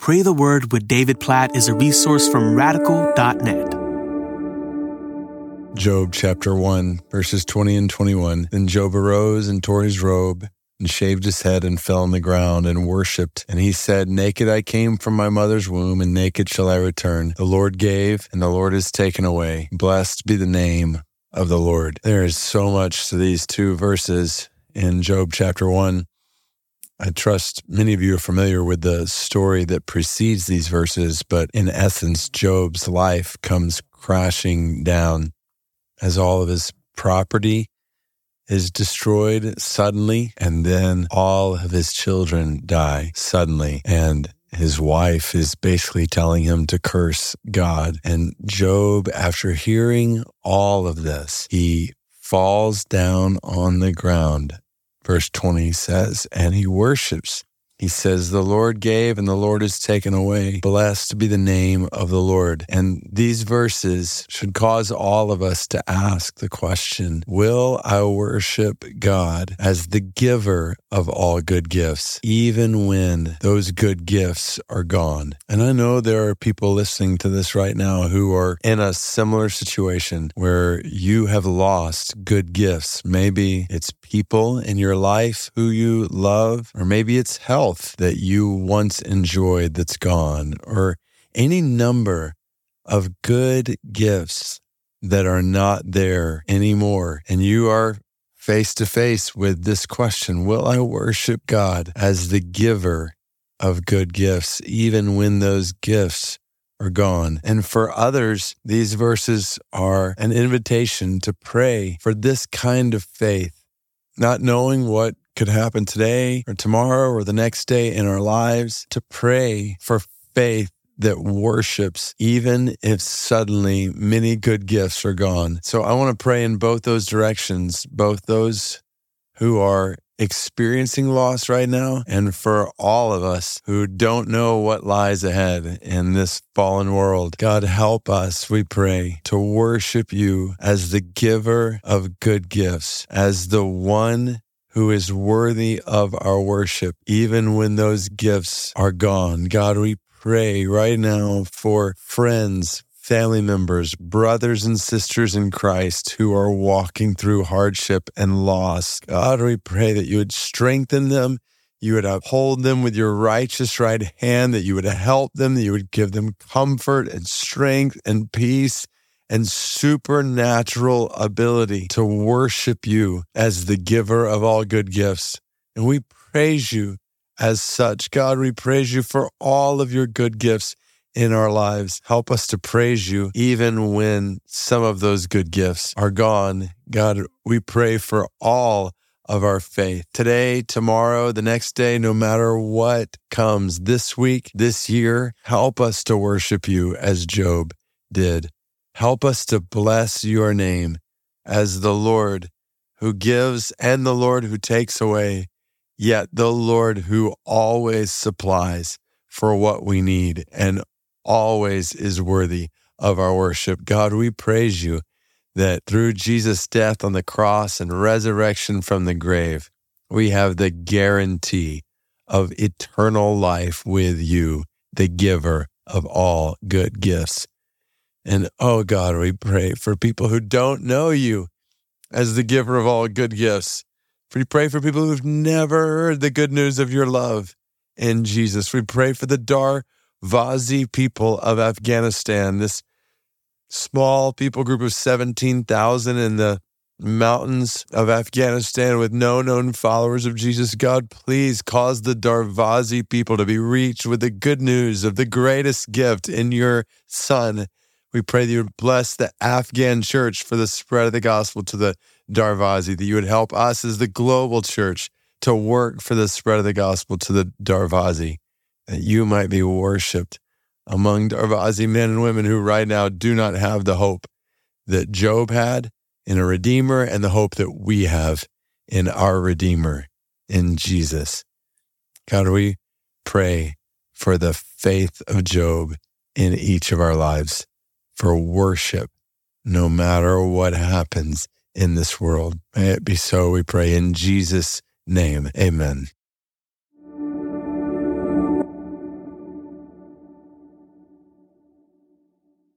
Pray the Word with David Platt is a resource from radical.net. Job chapter 1, verses 20 and 21. Then Job arose and tore his robe and shaved his head and fell on the ground and worshipped. And he said, Naked I came from my mother's womb, and naked shall I return. The Lord gave, and the Lord has taken away. Blessed be the name of the Lord. There is so much to these two verses in Job chapter 1. I trust many of you are familiar with the story that precedes these verses, but in essence, Job's life comes crashing down as all of his property is destroyed suddenly, and then all of his children die suddenly. And his wife is basically telling him to curse God. And Job, after hearing all of this, he falls down on the ground Verse 20 says, and he worships. He says, The Lord gave and the Lord has taken away. Blessed be the name of the Lord. And these verses should cause all of us to ask the question Will I worship God as the giver of all good gifts, even when those good gifts are gone? And I know there are people listening to this right now who are in a similar situation where you have lost good gifts. Maybe it's people in your life who you love, or maybe it's health that you once enjoyed that's gone, or any number of good gifts that are not there anymore. And you are face to face with this question Will I worship God as the giver of good gifts, even when those gifts are gone. And for others, these verses are an invitation to pray for this kind of faith not knowing what could happen today or tomorrow or the next day in our lives, to pray for faith that worships, even if suddenly many good gifts are gone. So I want to pray in both those directions, both those who are experiencing loss right now, and for all of us who don't know what lies ahead in this fallen world. God, help us, we pray, to worship you as the giver of good gifts, as the one who is worthy of our worship, even when those gifts are gone. God, we pray right now for friends, family members, brothers and sisters in Christ who are walking through hardship and loss. God, we pray that you would strengthen them. You would uphold them with your righteous right hand, that you would help them, that you would give them comfort and strength and peace and supernatural ability to worship you as the giver of all good gifts. And we praise you as such. God, we praise you for all of your good gifts in our lives. Help us to praise you even when some of those good gifts are gone. God, we pray for all of our faith today, tomorrow, the next day, no matter what comes this week, this year. Help us to worship you as Job did. Help us to bless your name as the Lord who gives and the Lord who takes away, yet the Lord who always supplies for what we need and always is worthy of our worship. God, we praise you that through Jesus' death on the cross and resurrection from the grave, we have the guarantee of eternal life with you, the giver of all good gifts. And oh God, we pray for people who don't know you as the giver of all good gifts. We pray for people who've never heard the good news of your love in Jesus. We pray for the Dar Vazi people of Afghanistan, this small people group of 17,000 in the mountains of Afghanistan with no known followers of Jesus. God, please cause the Darvazi people to be reached with the good news of the greatest gift in your Son. We pray that you would bless the Afghan church for the spread of the gospel to the Darvazi, that you would help us as the global church to work for the spread of the gospel to the Darvazi that you might be worshiped among Darvazi men and women who right now do not have the hope that Job had in a Redeemer and the hope that we have in our Redeemer, in Jesus. God, we pray for the faith of Job in each of our lives, for worship, no matter what happens in this world. May it be so, we pray in Jesus' name. Amen.